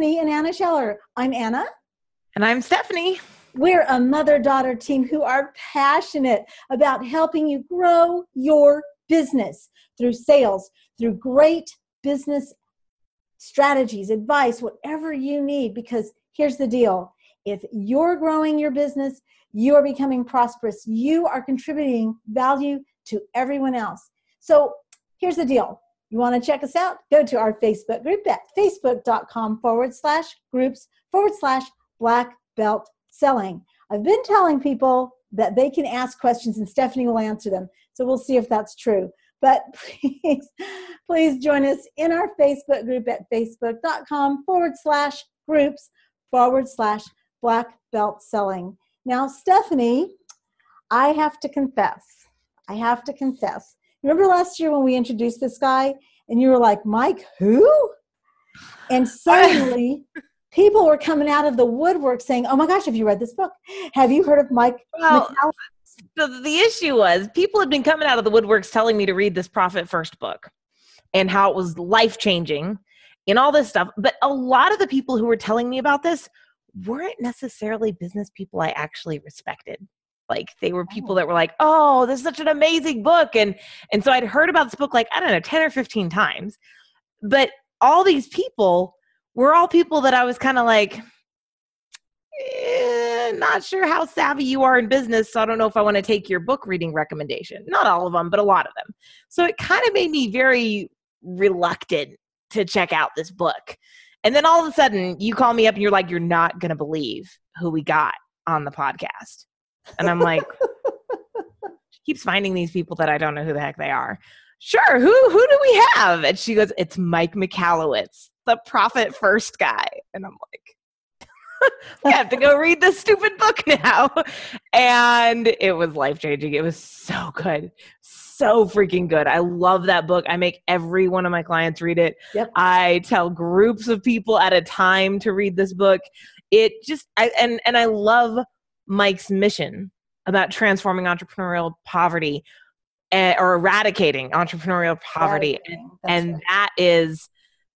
Stephanie and Anna Scheller. I'm Anna. And I'm Stephanie. We're a mother daughter team who are passionate about helping you grow your business through sales, through great business strategies, advice, whatever you need. Because here's the deal if you're growing your business, you are becoming prosperous, you are contributing value to everyone else. So here's the deal you want to check us out? Go to our Facebook group at facebook.com forward slash groups forward slash black belt selling. I've been telling people that they can ask questions and Stephanie will answer them. So we'll see if that's true. But please, please join us in our Facebook group at facebook.com forward slash groups forward slash black belt selling. Now, Stephanie, I have to confess, I have to confess Remember last year when we introduced this guy and you were like, Mike, who? And suddenly people were coming out of the woodwork saying, Oh my gosh, have you read this book? Have you heard of Mike? Well, the, the issue was people had been coming out of the woodworks telling me to read this Profit First book and how it was life changing and all this stuff. But a lot of the people who were telling me about this weren't necessarily business people I actually respected like they were people oh. that were like oh this is such an amazing book and and so i'd heard about this book like i don't know 10 or 15 times. But all these people were all people that i was kind of like eh, not sure how savvy you are in business so i don't know if i want to take your book reading recommendation. Not all of them but a lot of them so it kind of made me very reluctant to check out this book. And then all of a sudden you call me up and you're like you're not going to believe who we got on the podcast and I'm like, keeps finding these people that I don't know who the heck they are. Sure, who who do we have? And she goes, It's Mike Michalowicz, the profit first guy. And I'm like, I have to go read this stupid book now. And it was life changing. It was so good. So freaking good. I love that book. I make every one of my clients read it. Yep. I tell groups of people at a time to read this book. It just I and and I love Mike's mission about transforming entrepreneurial poverty uh, or eradicating entrepreneurial poverty. And, and right. that is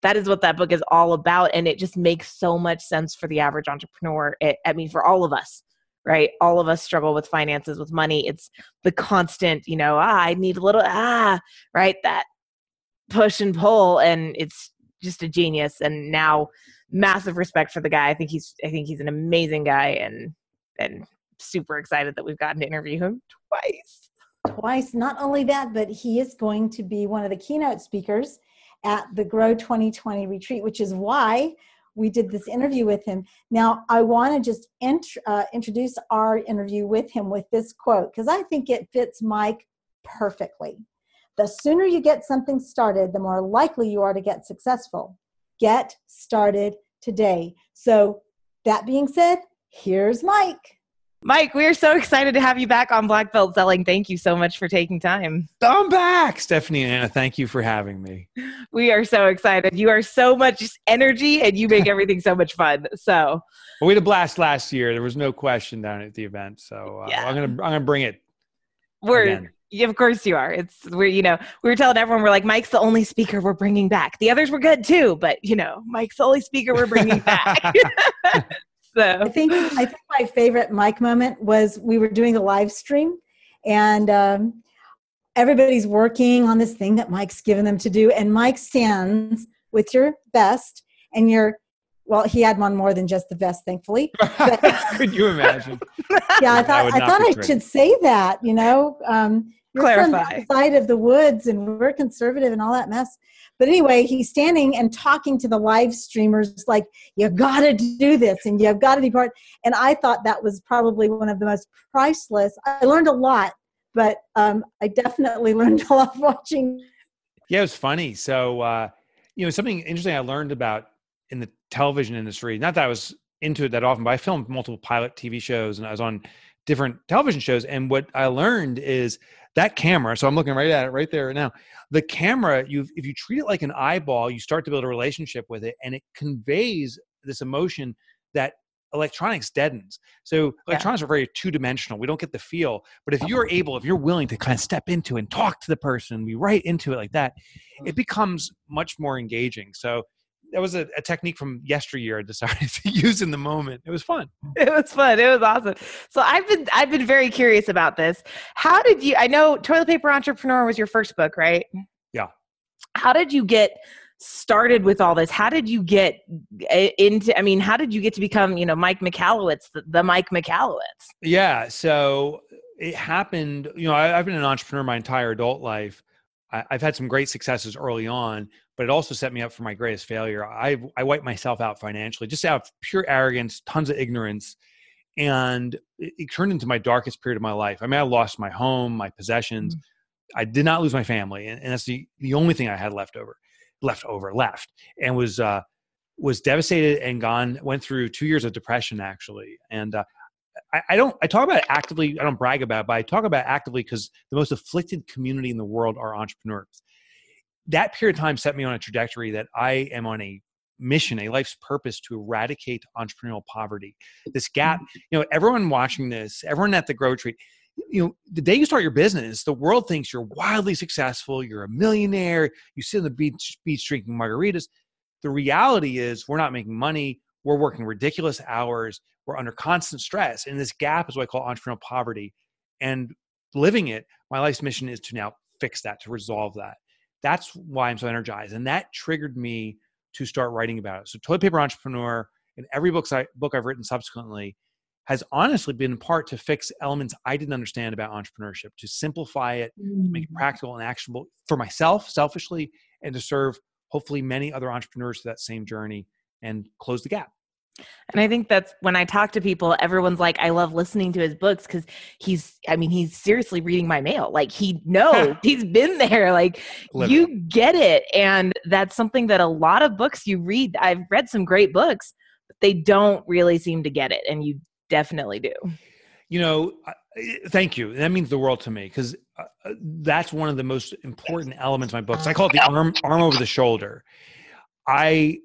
that is what that book is all about and it just makes so much sense for the average entrepreneur. It, i mean for all of us right? All of us struggle with finances with money. It's the constant you know ah, i need a little ah right? That push and pull and it's just a genius. And now massive respect for the guy. I think he's i think he's an amazing guy and and super excited that we've gotten to interview him twice. Twice. Not only that, but he is going to be one of the keynote speakers at the Grow 2020 retreat, which is why we did this interview with him. Now, I want to just int- uh, introduce our interview with him with this quote because I think it fits Mike perfectly. The sooner you get something started, the more likely you are to get successful. Get started today. So, that being said, here's Mike. Mike, we are so excited to have you back on Black Belt Selling. Thank you so much for taking time. I'm back, Stephanie and Anna. Thank you for having me. We are so excited. You are so much energy and you make everything so much fun. So well, we had a blast last year. There was no question down at the event. So uh, yeah. I'm gonna I'm gonna bring it. We're again. Of course you are. It's we're you know we were telling everyone we're like Mike's the only speaker we're bringing back. The others were good too, but you know Mike's the only speaker we're bringing back. So I think I think my favorite Mike moment was we were doing a live stream, and um, everybody's working on this thing that Mike's given them to do, and Mike stands with your vest and your well, he had one more than just the vest, thankfully. But, Could you imagine? Yeah, I thought I thought I should say that. You know, um, clarify side of the woods, and we're conservative and all that mess. But anyway, he's standing and talking to the live streamers like, you got to do this and you've got to be part. And I thought that was probably one of the most priceless. I learned a lot, but um, I definitely learned a lot watching. Yeah, it was funny. So, uh, you know, something interesting I learned about in the television industry, not that I was into it that often, but I filmed multiple pilot TV shows and I was on different television shows. And what I learned is that camera so i'm looking right at it right there now the camera you if you treat it like an eyeball you start to build a relationship with it and it conveys this emotion that electronics deadens. So electronics yeah. are very two-dimensional we don't get the feel but if you're uh-huh. able if you're willing to kind of step into and talk to the person be right into it like that it mm-hmm. becomes much more engaging. So that was a, a technique from yesteryear. I decided to use in the moment. It was fun. It was fun. It was awesome. So I've been I've been very curious about this. How did you? I know Toilet Paper Entrepreneur was your first book, right? Yeah. How did you get started with all this? How did you get eh, into? I mean, how did you get to become you know Mike Michalowicz, the, the Mike Michalowicz? Yeah. So it happened. You know, I, have been an entrepreneur my entire adult life. I, I've had some great successes early on, but it also set me up for my greatest failure. I I wiped myself out financially, just out of pure arrogance, tons of ignorance, and it, it, turned into my darkest period of my life. I mean, I lost my home, my possessions. Mm-hmm. I did not lose my family, and, and, that's the the only thing I had left over, left over, left, and was uh, was devastated and gone. Went through two years of depression actually, and uh, I, I, don't I talk about it actively. I don't brag about it, but I talk about it actively because the most afflicted community in the world are entrepreneurs. That period of time set me on a trajectory that I am on a mission, a life's purpose to eradicate entrepreneurial poverty. This gap, mm-hmm. you know, everyone watching this, everyone at the Grow Retreat, you know, the day you start your business, the world thinks you're wildly successful, you're a millionaire, you sit on the beach, beach drinking margaritas. The reality is, we're not making money. We're working ridiculous hours. We're under constant stress. And this gap is what I call entrepreneurial poverty. And living it, my life's mission is to now fix that, to resolve that. That's why I'm so energized. And that triggered me to start writing about it. So, Toilet Paper Entrepreneur and every book, I, book I've written subsequently has honestly been in part to fix elements I didn't understand about entrepreneurship, to simplify it, to make it mm. practical and actionable for myself, selfishly, and to serve hopefully many other entrepreneurs to that same journey and close the gap. And I think that's when I talk to people, everyone's like, I love listening to his books because he's, I mean, he's seriously reading my mail. Like he knows, he's been there. Like you get it. And that's something that a lot of books you read, I've read some great books, but they don't really seem to get it. And you definitely do. You know, thank you. That means the world to me because uh, uh, that's one of the most important elements of my books. I call it the arm, arm over the shoulder. I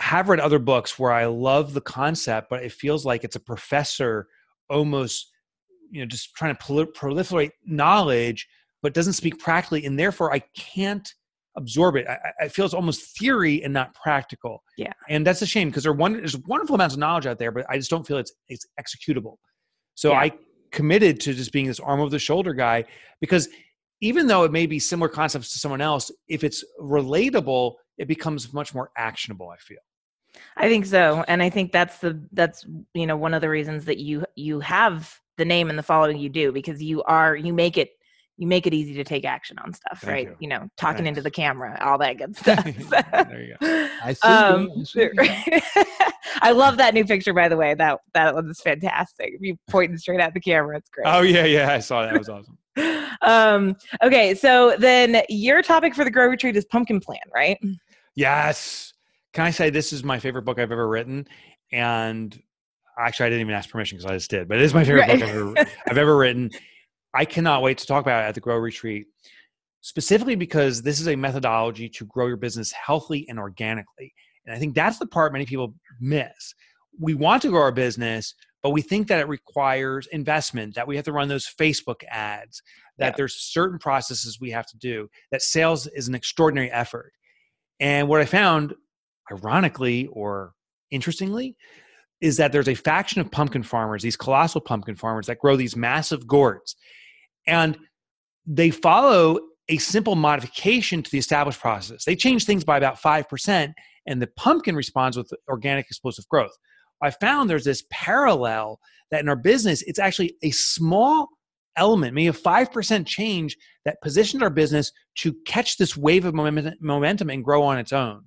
have read other books where I love the concept, but it feels like it's a professor almost, you know, just trying to proliferate knowledge, but doesn't speak practically, and therefore I can't absorb it. I, I feel it's almost theory and not practical. Yeah, and that's a shame because there one, there's wonderful amounts of knowledge out there, but I just don't feel it's it's executable. So yeah. I committed to just being this arm over the shoulder guy because even though it may be similar concepts to someone else, if it's relatable, it becomes much more actionable i feel i think so and i think that's the that's you know one of the reasons that you you have the name and the following you do because you are you make it you make it easy to take action on stuff Thank right? you. you. know talking Thanks. into the camera all that good stuff. There you go. I see, um, I, see I love that new picture by the way. That that was fantastic. You pointing straight at the camera it's great. Oh yeah yeah i saw that. It was awesome. Um okay so then your topic for the grow retreat is pumpkin plan right? Yes. Can I say this is my favorite book I've ever written? And actually, I didn't even ask permission because I just did, but it is my favorite right. book I've ever, I've ever written. I cannot wait to talk about it at the Grow Retreat, specifically because this is a methodology to grow your business healthily and organically. And I think that's the part many people miss. We want to grow our business, but we think that it requires investment, that we have to run those Facebook ads, that yeah. there's certain processes we have to do, that sales is an extraordinary effort. And what I found, ironically or interestingly, is that there's a faction of pumpkin farmers, these colossal pumpkin farmers that grow these massive gourds. And they follow a simple modification to the established process. They change things by about 5%, and the pumpkin responds with organic explosive growth. I found there's this parallel that in our business, it's actually a small element, maybe a 5% change that positioned our business to catch this wave of momentum and grow on its own.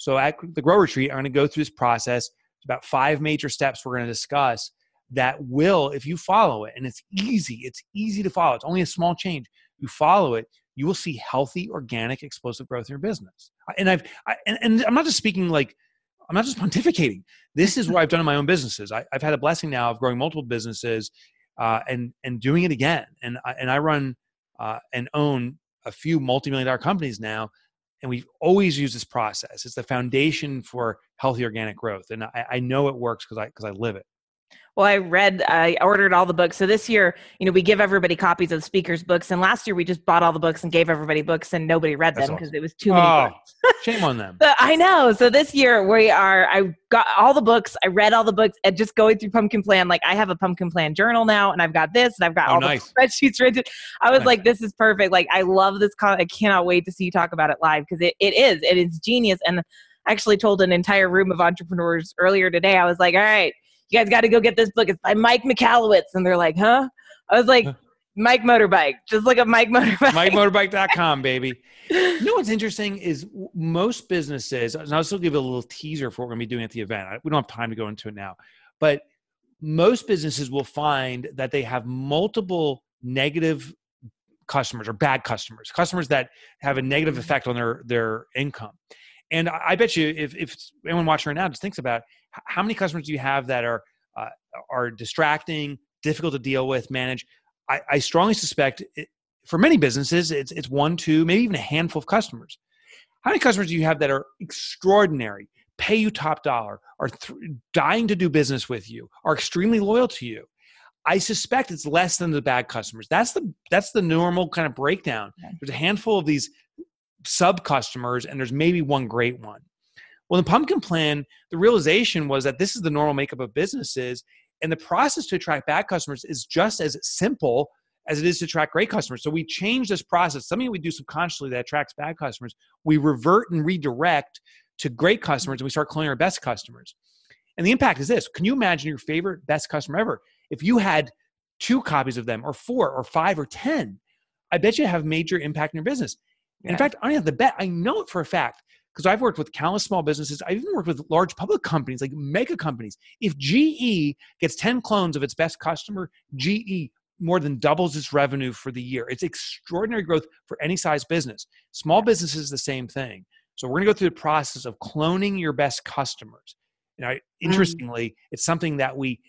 So at the Grow Retreat, I'm going to go through this process. It's about five major steps we're going to discuss that will, if you follow it, and it's easy, it's easy to follow. It's only a small change. You follow it, you will see healthy, organic, explosive growth in your business. And I've, I, and, and I'm not just speaking like, I'm not just pontificating. This is what I've done in my own businesses. I, have had a blessing now of growing multiple businesses uh, and and doing it again. And and I run uh, and own a few multi-million dollar companies now, and we've always used this process. It's the foundation for healthy organic growth, and I, I know it works because I because I live it. Well, I read, I ordered all the books. So this year, you know, we give everybody copies of the speakers' books. And last year, we just bought all the books and gave everybody books, and nobody read them because awesome. it was too many oh, books. shame on them. But I know. So this year, we are, I got all the books. I read all the books and just going through Pumpkin Plan. Like, I have a Pumpkin Plan journal now, and I've got this, and I've got oh, all nice. the spreadsheets written. I was nice. like, this is perfect. Like, I love this. Con- I cannot wait to see you talk about it live because it, it is. It is genius. And I actually told an entire room of entrepreneurs earlier today, I was like, all right, you guys got to go get this book. It's by Mike Michalowicz. And they're like, huh? I was like, Mike Motorbike. Just look up Mike Motorbike. MikeMotorbike.com, baby. you know what's interesting is most businesses, and I'll still give a little teaser for what we're going to be doing at the event. We don't have time to go into it now, but most businesses will find that they have multiple negative customers or bad customers, customers that have a negative mm-hmm. effect on their their income. And I bet you, if, if anyone watching right now just thinks about how many customers do you have that are uh, are distracting, difficult to deal with, manage? I, I strongly suspect it, for many businesses, it's it's one, two, maybe even a handful of customers. How many customers do you have that are extraordinary, pay you top dollar, are th- dying to do business with you, are extremely loyal to you? I suspect it's less than the bad customers. That's the that's the normal kind of breakdown. There's a handful of these sub customers, and there's maybe one great one. Well, the pumpkin plan, the realization was that this is the normal makeup of businesses, and the process to attract bad customers is just as simple as it is to attract great customers. So we change this process, something we do subconsciously that attracts bad customers. We revert and redirect to great customers, and we start calling our best customers. And the impact is this: Can you imagine your favorite best customer ever? If you had two copies of them, or four, or five, or ten, I bet you have major impact in your business. Yeah. In fact, I don't have the bet. I know it for a fact because I've worked with countless small businesses. I've even worked with large public companies, like mega companies. If GE gets 10 clones of its best customer, GE more than doubles its revenue for the year. It's extraordinary growth for any size business. Small businesses, the same thing. So we're going to go through the process of cloning your best customers. You know, mm. interestingly, mm. it's something that we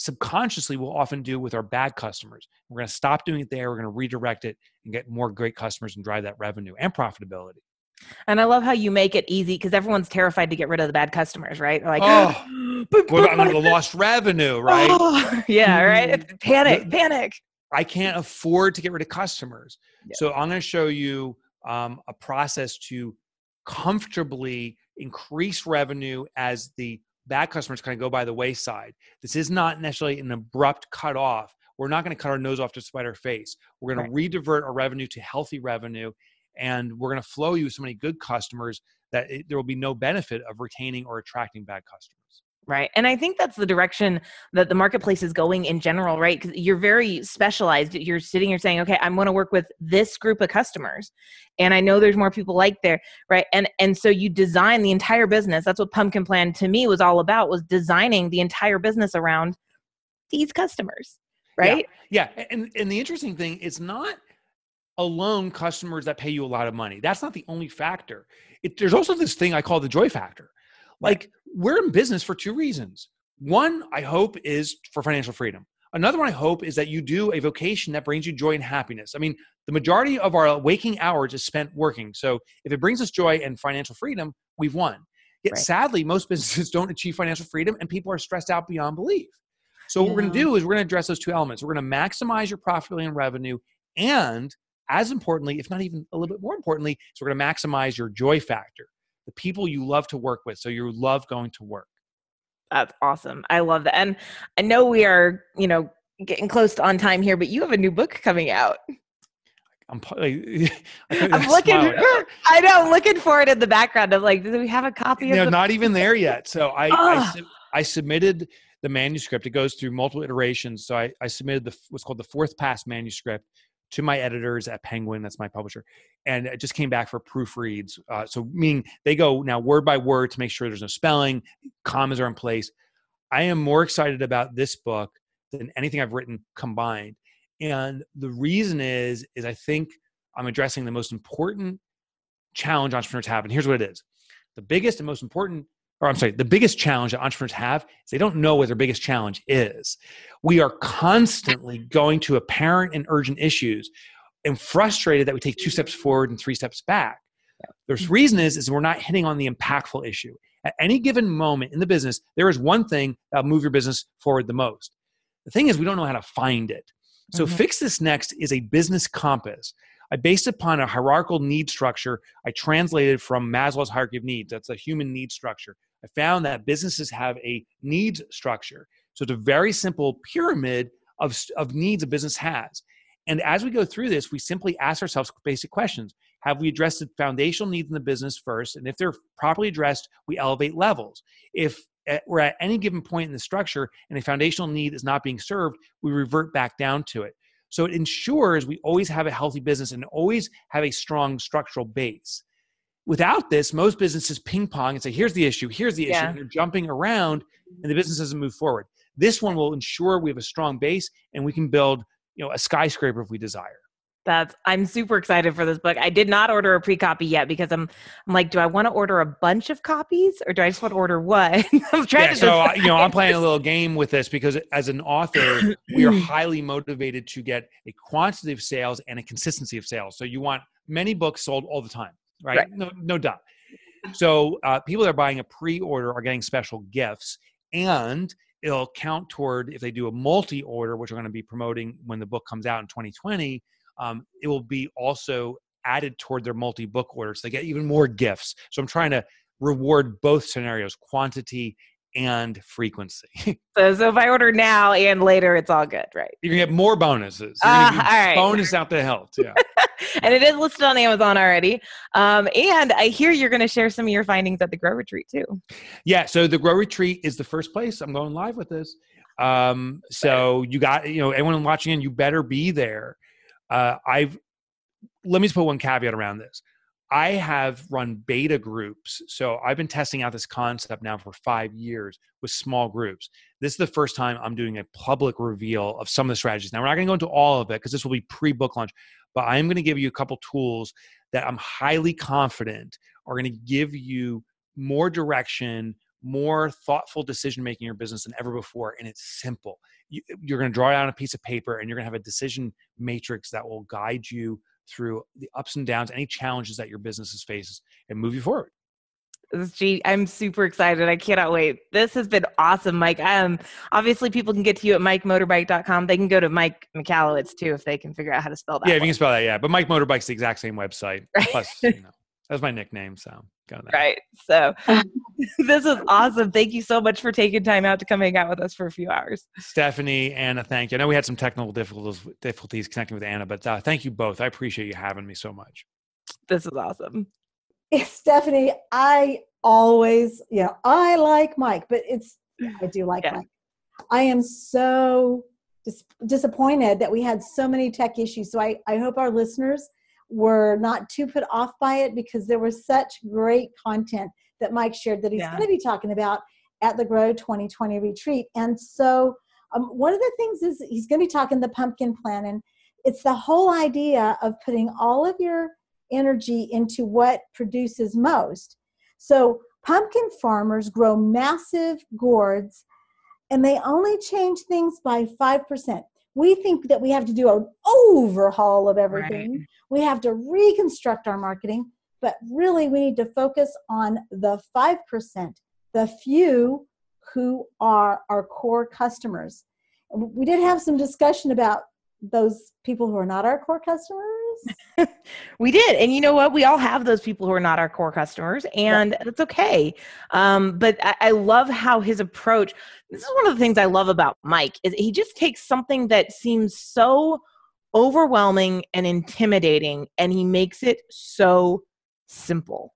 subconsciously we'll often do with our bad customers. We're going to stop doing it there. We're going to redirect it and get more great customers and drive that revenue and profitability. And I love how you make it easy because everyone's terrified to get rid of the bad customers, right? They're like, oh, but, what about the lost revenue, right? Oh, yeah, right. Mm. Panic, the, panic. I can't afford to get rid of customers. Yeah. So I'm going to show you um, a process to comfortably increase revenue as the bad customers kind of go by the wayside. This is not necessarily an abrupt cut off. We're not going to cut our nose off to spite our face. We're going right. to redivert our revenue to healthy revenue, and we're going to flow you so many good customers that it, there will be no benefit of retaining or attracting bad customers. Right. And I think that's the direction that the marketplace is going in general, right? Because you're very specialized. You're sitting here saying, okay, I'm going to work with this group of customers. And I know there's more people like there, right? And and so you design the entire business. That's what Pumpkin Plan to me was all about, was designing the entire business around these customers. Right. Yeah. yeah. And and the interesting thing, it's not alone customers that pay you a lot of money. That's not the only factor. It, there's also this thing I call the joy factor. Like we're in business for two reasons. One, I hope, is for financial freedom. Another one I hope is that you do a vocation that brings you joy and happiness. I mean, the majority of our waking hours is spent working. So if it brings us joy and financial freedom, we've won. Yet right. sadly, most businesses don't achieve financial freedom and people are stressed out beyond belief. So what we're going to do is we're going to address those two elements. We're going to maximize your profitability and revenue and as importantly, if not even a little bit more importantly, so we're going to maximize your joy factor the people you love to work with. So you love going to work. That's awesome. I love that. And I know we are, you know, getting close to on time here, but you have a new book coming out. I'm, I'm looking. I know. I'm looking for it in the background. of like, do we have a copy? No, not even there yet. So I, I, I, submitted the manuscript. It goes through multiple iterations. So I, I submitted the what's called the fourth pass manuscript to my editors at Penguin, that's my publisher, and it just came back for proofreads. Uh, so, meaning they go now word by word to make sure there's no spelling, commas are in place. I am more excited about this book than anything I've written combined, and the reason is is I think I'm addressing the most important challenge entrepreneurs have, and here's what it is: the biggest and most important or I'm sorry, the biggest challenge that entrepreneurs have is they don't know what their biggest challenge is. We are constantly going to apparent and urgent issues and frustrated that we take two steps forward and three steps back. The reason is, is we're not hitting on the impactful issue. At any given moment in the business, there is one thing that'll move your business forward the most. The thing is, we don't know how to find it. So, Mhm. Fix This Next is a business compass. I based upon a hierarchical need structure. I translated from Maslow's hierarchy of needs. That's a human need structure. I found that businesses have a needs structure. So it's a very simple pyramid of, of needs a business has. And as we go through this, we simply ask ourselves basic questions. Have we addressed the foundational needs in the business first? And if they're properly addressed, we elevate levels. If at, we're at any given point in the structure and a foundational need is not being served, we revert back down to it. So it ensures we always have a healthy business and always have a strong structural base. Without this, most businesses ping pong and say, here's the issue, here's the issue. Yeah. And they're jumping around and the business doesn't move forward. This one will ensure we have a strong base and we can build you know, a skyscraper if we desire. That's I'm super excited for this book. I did not order a pre-copy yet because I'm I'm like, do I want to order a bunch of copies or do I just want to order one? I'm trying Yeah, to so uh, decide. you know, I'm playing a little game with this because as an author, we are highly motivated to get a quantity of sales and a consistency of sales. So you want many books sold all the time, right? Right. No, no doubt. So uh, people that are buying a pre-order are getting special gifts, and it'll count toward if they do a multi-order, which we're going to be promoting when the book comes out in 2020. Um, it will be also added toward their multi-book order, so they get even more gifts. So I'm trying to reward both scenarios, quantity and frequency. So, so if I order now and later, it's all good, right? You can get more bonuses. Ah, all right. bonus out the hilt. Yeah. and it is listed on Amazon already. Um, and I hear you're going to share some of your findings at the Grow Retreat too. yeah. So the Grow Retreat is the first place. I'm going live with this. Um, so you got, you know, anyone watching in, you better be there. Uh, I've let me just put one caveat around this. I have run beta groups. So I've been testing out this concept now for five years with small groups. This is the first time I'm doing a public reveal of some of the strategies. Now, we're not going to go into all of it because this will be pre book launch, but I am going to give you a couple tools that I'm highly confident are going to give you more direction, more thoughtful decision making in your business than ever before. And it's simple. You, you're going to draw on a piece of paper and you're going to have a decision matrix that will guide you through the ups and downs, any challenges that your business faces, and move you forward. Gee, I'm super excited. I cannot wait. This has been awesome, Mike. Um, obviously, people can get to you at mikemotorbike.com. They can go to Mike Michalowicz too if they can figure out how to spell that. yeah, if you can spell that, yeah. But Mike Motorbike's the exact same website. Right. Plus, you know, that's my nickname, so go there. Right. So this is awesome. Thank you so much for taking time out to come hang out with us for a few hours. Stephanie, Anna, thank you. I know we had some technical difficulties difficulties connecting with Anna, but uh, thank you both. I appreciate you having me so much. This is awesome. Stephanie, I always, you know, I like Mike, but it's, I do like Yeah. Mike. I am so dis- disappointed that we had so many tech issues. So I, I hope our listeners were not too put off by it because there was such great content that Mike shared that he's Yeah. going to be talking about at the Grow 2020 retreat. And so um, one of the things is he's going to be talking the pumpkin plan, and it's the whole idea of putting all of your energy into what produces most. So pumpkin farmers grow massive gourds and they only change things by 5%. We think that we have to do an overhaul of everything. We have to reconstruct our marketing, but really we need to focus on the 5%, the few who are our core customers. We did have some discussion about those people who are not our core customers. We did. And you know what? We all have those people who are not our core customers, and that's okay. Um, but I, I love how his approach, this is one of the things I love about Mike, is he just takes something that seems so overwhelming and intimidating, and he makes it so simple.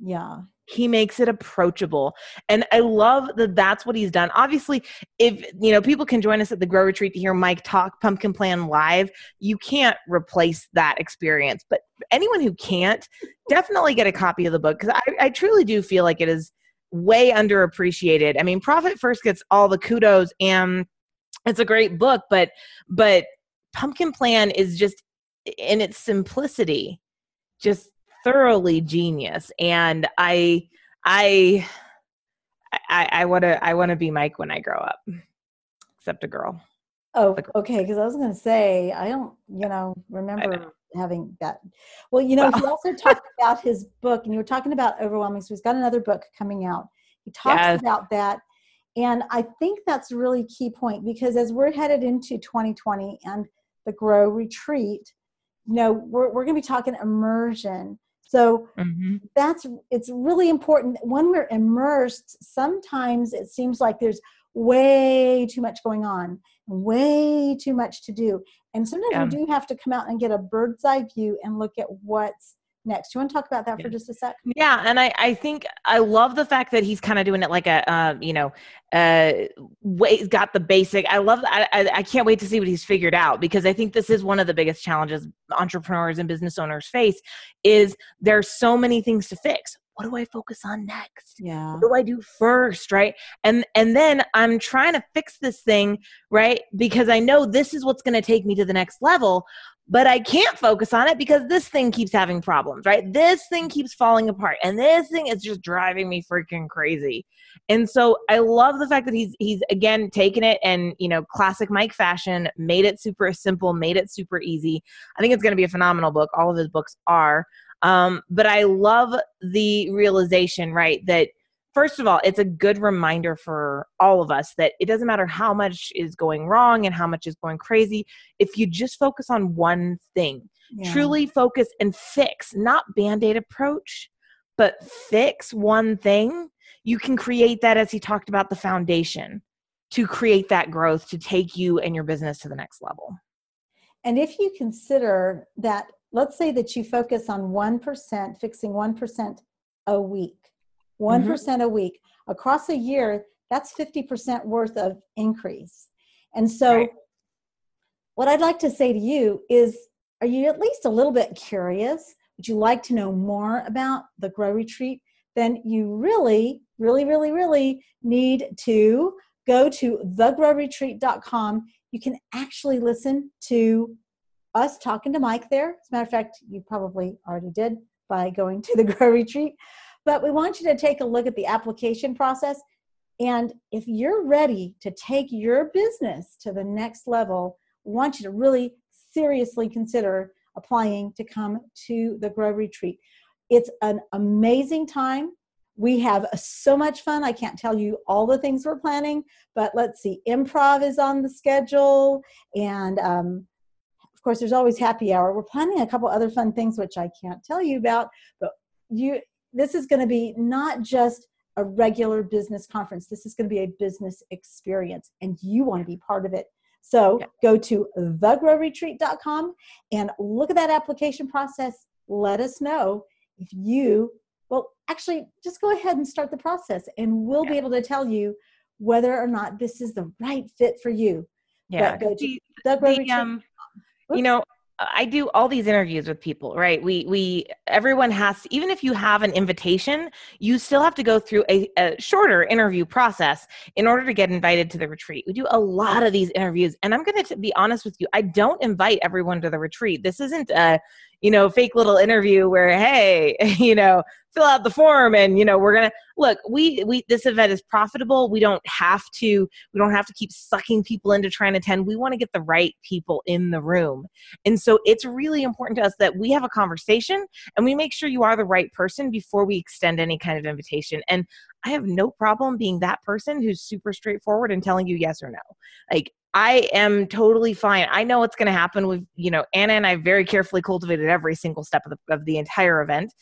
Yeah. He makes it approachable. And i love that that's what he's done. Obviously if you know people can join us at the grow retreat to hear mike talk pumpkin plan live you can't replace that experience. But anyone who can't definitely get a copy of the book because I, I truly do feel like it is way underappreciated. I mean profit first gets all the kudos and it's a great book but but pumpkin plan is just in its simplicity just thoroughly genius and i i i i want to i want to be mike when i grow up except a girl Oh, Like- okay. Because I was going to say, I don't, you know, remember know. having that. Well, you know, he also talked about his book, and you were talking about overwhelming. So he's got another book coming out, He talks Yes. about that. And I think that's a really key point because as we're headed into 2020 and the Grow Retreat, you know, we're, we're going to be talking immersion. So Mhm. that's it's really important when we're immersed sometimes it seems like there's way too much going on way too much to do and sometimes Yeah. we do have to come out and get a bird's eye view and look at what's next you want to talk about that for just a sec Yeah, and I I think I love the fact that he's kind of doing it like a um, you know, uh, way got the basic. I love. I, I I can't wait to see what he's figured out because I think this is one of the biggest challenges entrepreneurs and business owners face. Is there's so many things to fix. What do I focus on next? yeah what do I do first, right? And and then I'm trying to fix this thing, right? Because I know this is what's going to take me to the next level, but I can't focus on it because this thing keeps having problems, right? This thing keeps falling apart and this thing is just driving me freaking crazy. And so I love the fact that he's he's again taken it and, you know, classic Mike fashion, made it super simple, made it super easy. I think it's going to be a phenomenal book. All of his books are. Um, but I love the realization, right, that first of all, it's a good reminder for all of us that it doesn't matter how much is going wrong and how much is going crazy. If you just focus on one thing, yeah. truly focus and fix, not band aid approach, but fix one thing, you can create that, as he talked about, the foundation to create that growth to take you and your business to the next level. and if you consider that let's say that you focus on 1% fixing 1% a week one Mhm. a week across a year that's 50% worth of increase and so Right. what i'd like to say to you is are you at least a little bit curious would you like to know more about the grow retreat then you really really really really need to go to thegrowretreat.com you can actually listen to us talking to Mike there. As a matter of fact, you probably already did by going to the Grow Retreat. But we want you to take a look at the application process. And if you're ready to take your business to the next level, we want you to really seriously consider applying to come to the Grow Retreat. It's an amazing time. We have so much fun. I can't tell you all the things we're planning, but let's see. Improv is on the schedule, and um, of course, there's always happy hour. We're planning a couple other fun things which I can't tell you about, but you. This is going to be not just a regular business conference. This is going to be a business experience, and you want to be part of it. So Yeah. go to thegrowretreat.com and look at that application process. Let us know if you, well, actually, just go ahead and start the process, and we'll be able to tell you whether or not this is the right fit for you. Yeah. go to the- The um, you know i do all these interviews with people right? We we everyone has to, even if you have an invitation you still have to go through a, a shorter interview process in order to get invited to the retreat. We do a lot of these interviews and i'm going to be honest with you i don't invite everyone to the retreat. This isn't a you know fake little interview where hey you know fill out the form and you know we're gonna look we we this event is profitable. We don't have to we don't have to keep sucking people into trying to attend. We want to get the right people in the room. And so it's really important to us that we have a conversation and we make sure you are the right person before we extend any kind of invitation. And i have no problem being that person who's super straightforward and telling you yes or no. Like I am totally fine. I know what's going to happen with, you know, Anna and I very carefully cultivated every single step of the, of the entire event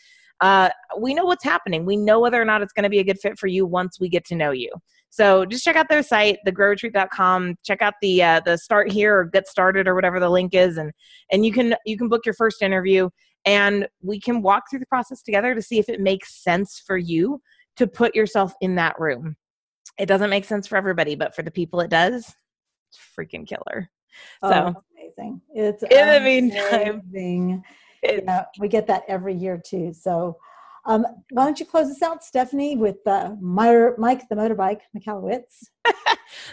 uh, we know what's happening. We know whether or not it's going to be a good fit for you once we get to know you. So just check out their site, thegrowretreat.com. Check out the uh, the start here or get started or whatever the link is, and and you can you can book your first interview, and we can walk through the process together to see if it makes sense for you to put yourself in that room. It doesn't make sense for everybody, but for the people it does, it's freaking killer. Oh, So amazing. It's in the meantime, it's, Yeah, we get that every year too. So um, why don't you close us out, Stephanie, with uh, Mike the motorbike, Michalowicz.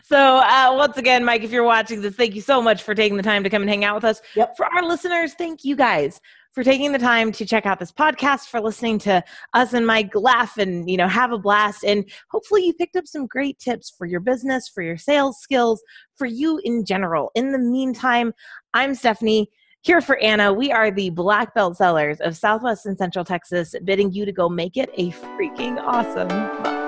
So, uh, once again, Mike, if you're watching this, thank you so much for taking the time to come and hang out with us. Yep. For our listeners, thank you guys for taking the time to check out this podcast, for listening to us and Mike laugh and you know have a blast. And hopefully, you picked up some great tips for your business, for your sales skills, for you in general. In the meantime, I'm Stephanie. Here for Anna, we are the black belt sellers of Southwest and Central Texas, bidding you to go make it a freaking awesome month.